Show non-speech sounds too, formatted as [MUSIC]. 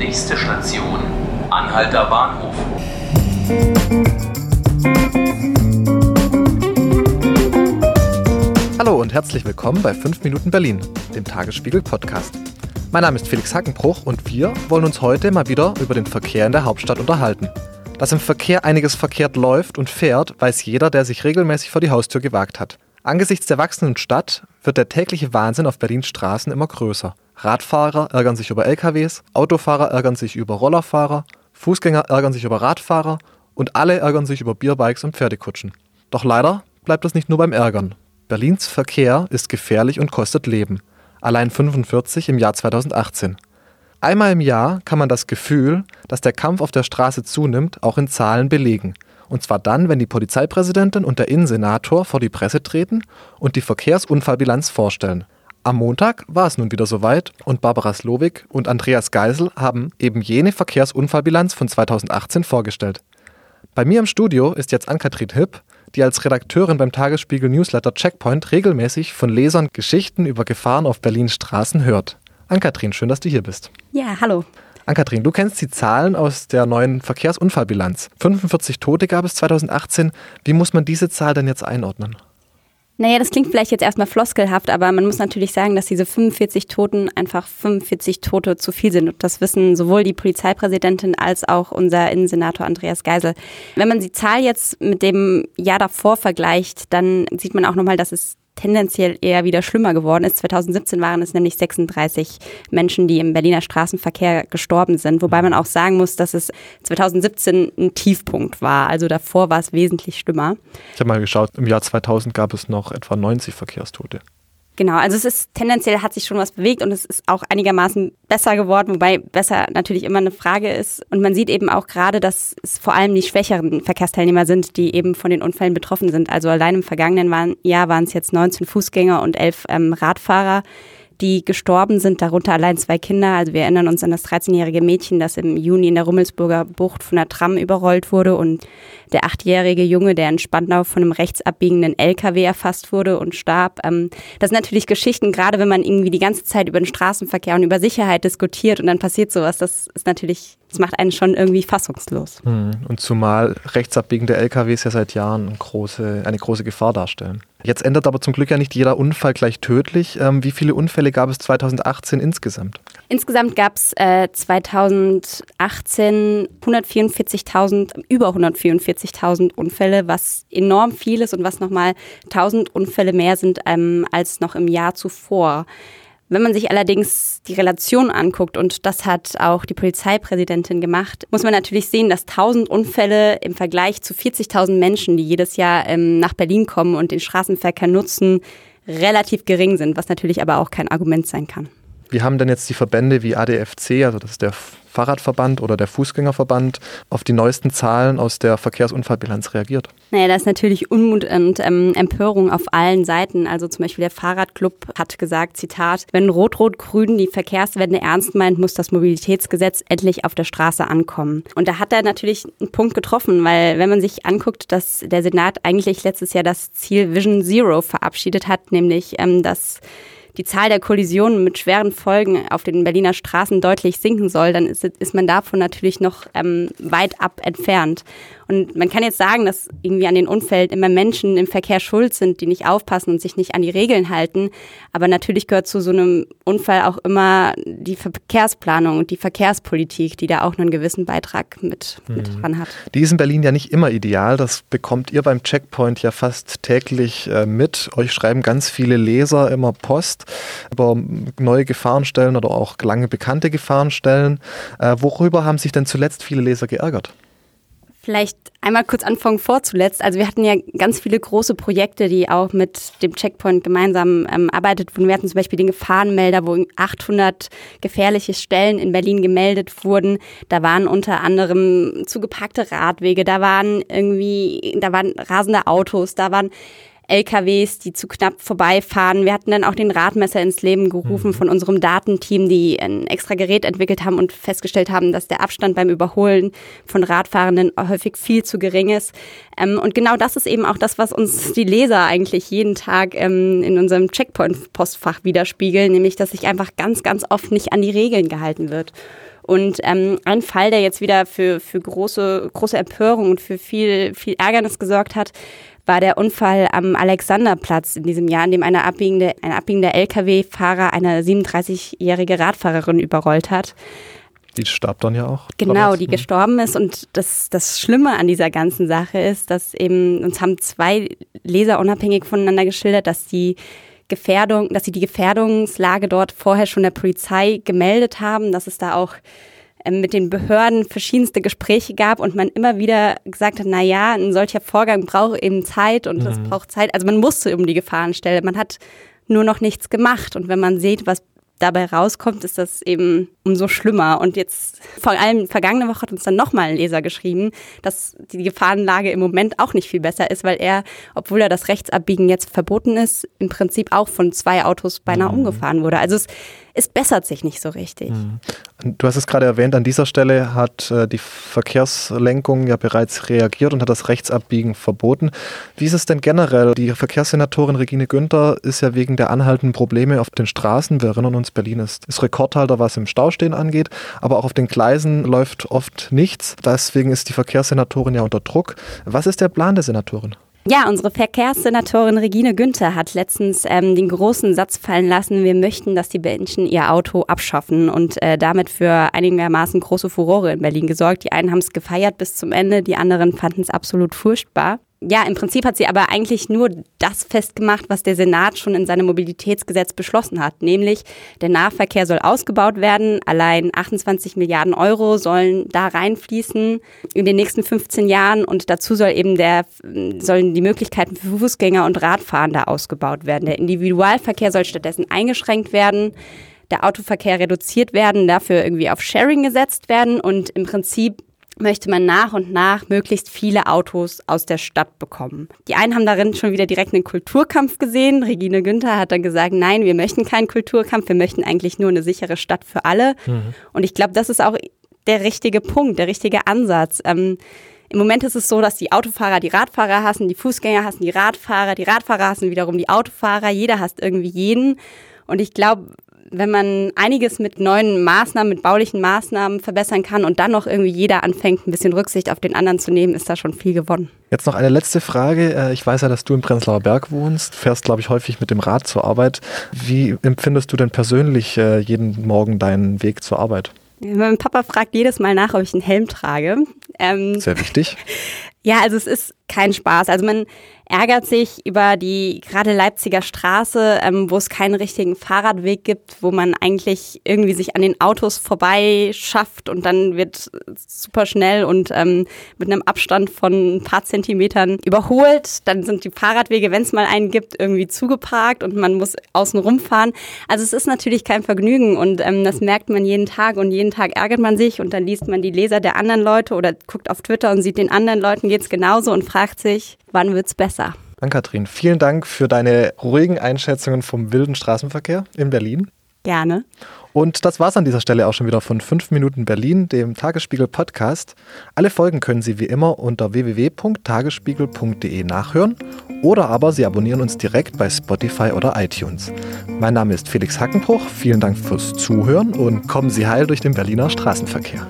Nächste Station, Anhalter Bahnhof. Hallo und herzlich willkommen bei 5 Minuten Berlin, dem Tagesspiegel Podcast. Mein Name ist Felix Hackenbruch und wir wollen uns heute mal wieder über den Verkehr in der Hauptstadt unterhalten. Dass im Verkehr einiges verkehrt läuft und fährt, weiß jeder, der sich regelmäßig vor die Haustür gewagt hat. Angesichts der wachsenden Stadt wird der tägliche Wahnsinn auf Berlins Straßen immer größer. Radfahrer ärgern sich über LKWs, Autofahrer ärgern sich über Rollerfahrer, Fußgänger ärgern sich über Radfahrer und alle ärgern sich über Bierbikes und Pferdekutschen. Doch leider bleibt das nicht nur beim Ärgern. Berlins Verkehr ist gefährlich und kostet Leben. Allein 45 im Jahr 2018. Einmal im Jahr kann man das Gefühl, dass der Kampf auf der Straße zunimmt, auch in Zahlen belegen. Und zwar dann, wenn die Polizeipräsidentin und der Innensenator vor die Presse treten und die Verkehrsunfallbilanz vorstellen. Am Montag war es nun wieder soweit und Barbara Slowik und Andreas Geisel haben eben jene Verkehrsunfallbilanz von 2018 vorgestellt. Bei mir im Studio ist jetzt Ann-Kathrin Hipp, die als Redakteurin beim Tagesspiegel Newsletter Checkpoint regelmäßig von Lesern Geschichten über Gefahren auf Berlins Straßen hört. Ann-Kathrin, schön, dass du hier bist. Ja, hallo. Ann-Kathrin, du kennst die Zahlen aus der neuen Verkehrsunfallbilanz. 45 Tote gab es 2018. Wie muss man diese Zahl denn jetzt einordnen? Naja, das klingt vielleicht jetzt erstmal floskelhaft, aber man muss natürlich sagen, dass diese 45 Toten einfach 45 Tote zu viel sind. Und das wissen sowohl die Polizeipräsidentin als auch unser Innensenator Andreas Geisel. Wenn man die Zahl jetzt mit dem Jahr davor vergleicht, dann sieht man auch nochmal, dass es tendenziell eher wieder schlimmer geworden ist. 2017 waren es nämlich 36 Menschen, die im Berliner Straßenverkehr gestorben sind. Wobei man auch sagen muss, dass es 2017 ein Tiefpunkt war. Also davor war es wesentlich schlimmer. Ich habe mal geschaut, im Jahr 2000 gab es noch etwa 90 Verkehrstote. Genau, also es ist tendenziell hat sich schon was bewegt und es ist auch einigermaßen besser geworden, wobei besser natürlich immer eine Frage ist. Und man sieht eben auch gerade, dass es vor allem die schwächeren Verkehrsteilnehmer sind, die eben von den Unfällen betroffen sind. Also allein im vergangenen Jahr waren es jetzt 19 Fußgänger und 11 ähm, Radfahrer die gestorben sind, darunter allein zwei Kinder. Also wir erinnern uns an das 13-jährige Mädchen, das im Juni in der Rummelsburger Bucht von der Tram überrollt wurde und der achtjährige Junge, der in Spandau von einem rechtsabbiegenden LKW erfasst wurde und starb. Ähm, das sind natürlich Geschichten, gerade wenn man irgendwie die ganze Zeit über den Straßenverkehr und über Sicherheit diskutiert und dann passiert sowas. Das ist natürlich das macht einen schon irgendwie fassungslos. Hm, und zumal rechtsabbiegende LKWs ja seit Jahren eine große, eine große Gefahr darstellen. Jetzt endet aber zum Glück ja nicht jeder Unfall gleich tödlich. Ähm, wie viele Unfälle gab es 2018 insgesamt? Insgesamt gab es äh, 2018 144.000, über 144.000 Unfälle, was enorm viel ist und was nochmal 1.000 Unfälle mehr sind ähm, als noch im Jahr zuvor. Wenn man sich allerdings die Relation anguckt, und das hat auch die Polizeipräsidentin gemacht, muss man natürlich sehen, dass 1000 Unfälle im Vergleich zu 40.000 Menschen, die jedes Jahr ähm, nach Berlin kommen und den Straßenverkehr nutzen, relativ gering sind, was natürlich aber auch kein Argument sein kann. Wie haben denn jetzt die Verbände wie ADFC, also das ist der Fahrradverband oder der Fußgängerverband, auf die neuesten Zahlen aus der Verkehrsunfallbilanz reagiert? Naja, da ist natürlich Unmut und ähm, Empörung auf allen Seiten. Also zum Beispiel der Fahrradclub hat gesagt, Zitat, wenn Rot-Rot-Grün die Verkehrswende ernst meint, muss das Mobilitätsgesetz endlich auf der Straße ankommen. Und da hat er natürlich einen Punkt getroffen, weil wenn man sich anguckt, dass der Senat eigentlich letztes Jahr das Ziel Vision Zero verabschiedet hat, nämlich ähm, dass die Zahl der Kollisionen mit schweren Folgen auf den Berliner Straßen deutlich sinken soll, dann ist, ist man davon natürlich noch ähm, weit ab entfernt. Und man kann jetzt sagen, dass irgendwie an den Unfällen immer Menschen im Verkehr schuld sind, die nicht aufpassen und sich nicht an die Regeln halten. Aber natürlich gehört zu so einem Unfall auch immer die Verkehrsplanung und die Verkehrspolitik, die da auch einen gewissen Beitrag mit, mhm. mit dran hat. Die ist in Berlin ja nicht immer ideal. Das bekommt ihr beim Checkpoint ja fast täglich äh, mit. Euch schreiben ganz viele Leser immer Post über neue Gefahrenstellen oder auch lange bekannte Gefahrenstellen. Äh, worüber haben sich denn zuletzt viele Leser geärgert? Vielleicht einmal kurz anfangen vorzuletzt. Also wir hatten ja ganz viele große Projekte, die auch mit dem Checkpoint gemeinsam ähm, arbeitet wurden. Wir hatten zum Beispiel den Gefahrenmelder, wo 800 gefährliche Stellen in Berlin gemeldet wurden. Da waren unter anderem zugepackte Radwege, da waren irgendwie, da waren rasende Autos, da waren LKWs, die zu knapp vorbeifahren. Wir hatten dann auch den Radmesser ins Leben gerufen mhm. von unserem Datenteam, die ein extra Gerät entwickelt haben und festgestellt haben, dass der Abstand beim Überholen von Radfahrenden häufig viel zu gering ist. Ähm, und genau das ist eben auch das, was uns die Leser eigentlich jeden Tag ähm, in unserem Checkpoint-Postfach widerspiegeln, nämlich dass sich einfach ganz, ganz oft nicht an die Regeln gehalten wird. Und ähm, ein Fall, der jetzt wieder für, für große, große Empörung und für viel, viel Ärgernis gesorgt hat, war der Unfall am Alexanderplatz in diesem Jahr, in dem eine abbiegende, ein abbiegender Lkw-Fahrer eine 37-jährige Radfahrerin überrollt hat. Die starb dann ja auch. Genau, die gestorben ist. Und das, das Schlimme an dieser ganzen Sache ist, dass eben, uns haben zwei Leser unabhängig voneinander geschildert, dass die Gefährdung, dass sie die Gefährdungslage dort vorher schon der Polizei gemeldet haben, dass es da auch mit den Behörden verschiedenste Gespräche gab und man immer wieder gesagt hat, na ja, ein solcher Vorgang braucht eben Zeit und das mhm. braucht Zeit. Also man musste um die Gefahrenstelle. Man hat nur noch nichts gemacht. Und wenn man sieht, was dabei rauskommt, ist das eben umso schlimmer. Und jetzt, vor allem vergangene Woche hat uns dann nochmal ein Leser geschrieben, dass die Gefahrenlage im Moment auch nicht viel besser ist, weil er, obwohl er das Rechtsabbiegen jetzt verboten ist, im Prinzip auch von zwei Autos beinahe mhm. umgefahren wurde. Also es es bessert sich nicht so richtig. Mhm. Du hast es gerade erwähnt, an dieser Stelle hat äh, die Verkehrslenkung ja bereits reagiert und hat das Rechtsabbiegen verboten. Wie ist es denn generell? Die Verkehrssenatorin Regine Günther ist ja wegen der anhaltenden Probleme auf den Straßen, wir erinnern uns, Berlin ist, ist Rekordhalter, was im Staustehen angeht, aber auch auf den Gleisen läuft oft nichts. Deswegen ist die Verkehrssenatorin ja unter Druck. Was ist der Plan der Senatorin? Ja, unsere Verkehrssenatorin Regine Günther hat letztens ähm, den großen Satz fallen lassen, wir möchten, dass die Menschen ihr Auto abschaffen und äh, damit für einigermaßen große Furore in Berlin gesorgt. Die einen haben es gefeiert bis zum Ende, die anderen fanden es absolut furchtbar ja, im Prinzip hat sie aber eigentlich nur das festgemacht, was der Senat schon in seinem Mobilitätsgesetz beschlossen hat, nämlich der Nahverkehr soll ausgebaut werden. Allein 28 Milliarden Euro sollen da reinfließen in den nächsten 15 Jahren und dazu soll eben der, sollen die Möglichkeiten für Fußgänger und Radfahrende ausgebaut werden. Der Individualverkehr soll stattdessen eingeschränkt werden der Autoverkehr reduziert werden, dafür irgendwie auf Sharing gesetzt werden und im Prinzip möchte man nach und nach möglichst viele Autos aus der Stadt bekommen. Die einen haben darin schon wieder direkt einen Kulturkampf gesehen. Regine Günther hat dann gesagt, nein, wir möchten keinen Kulturkampf, wir möchten eigentlich nur eine sichere Stadt für alle. Mhm. Und ich glaube, das ist auch der richtige Punkt, der richtige Ansatz. Ähm, im Moment ist es so, dass die Autofahrer die Radfahrer hassen, die Fußgänger hassen die Radfahrer, die Radfahrer hassen wiederum die Autofahrer, jeder hasst irgendwie jeden. Und ich glaube, wenn man einiges mit neuen Maßnahmen, mit baulichen Maßnahmen verbessern kann und dann noch irgendwie jeder anfängt, ein bisschen Rücksicht auf den anderen zu nehmen, ist da schon viel gewonnen. Jetzt noch eine letzte Frage. Äh, ich weiß ja, dass du im Prenzlauer Berg wohnst, fährst, glaube ich, häufig mit dem Rad zur Arbeit. Wie empfindest du denn persönlich äh, jeden Morgen deinen Weg zur Arbeit? Mein Papa fragt jedes Mal nach, ob ich einen Helm trage. Ähm, Sehr wichtig. [LAUGHS] Ja, also es ist kein Spaß. Also man ärgert sich über die gerade Leipziger Straße, ähm, wo es keinen richtigen Fahrradweg gibt, wo man eigentlich irgendwie sich an den Autos vorbei schafft und dann wird super schnell und ähm, mit einem Abstand von ein paar Zentimetern überholt. Dann sind die Fahrradwege, wenn es mal einen gibt, irgendwie zugeparkt und man muss außen rumfahren. Also es ist natürlich kein Vergnügen und ähm, das merkt man jeden Tag und jeden Tag ärgert man sich und dann liest man die Leser der anderen Leute oder guckt auf Twitter und sieht den anderen Leuten geht's genauso und fragt sich, wann wird's besser? Dann Kathrin, vielen Dank für deine ruhigen Einschätzungen vom wilden Straßenverkehr in Berlin. Gerne. Und das war's an dieser Stelle auch schon wieder von 5 Minuten Berlin, dem Tagesspiegel Podcast. Alle Folgen können Sie wie immer unter www.tagesspiegel.de nachhören oder aber Sie abonnieren uns direkt bei Spotify oder iTunes. Mein Name ist Felix Hackenbruch. Vielen Dank fürs Zuhören und kommen Sie heil durch den Berliner Straßenverkehr.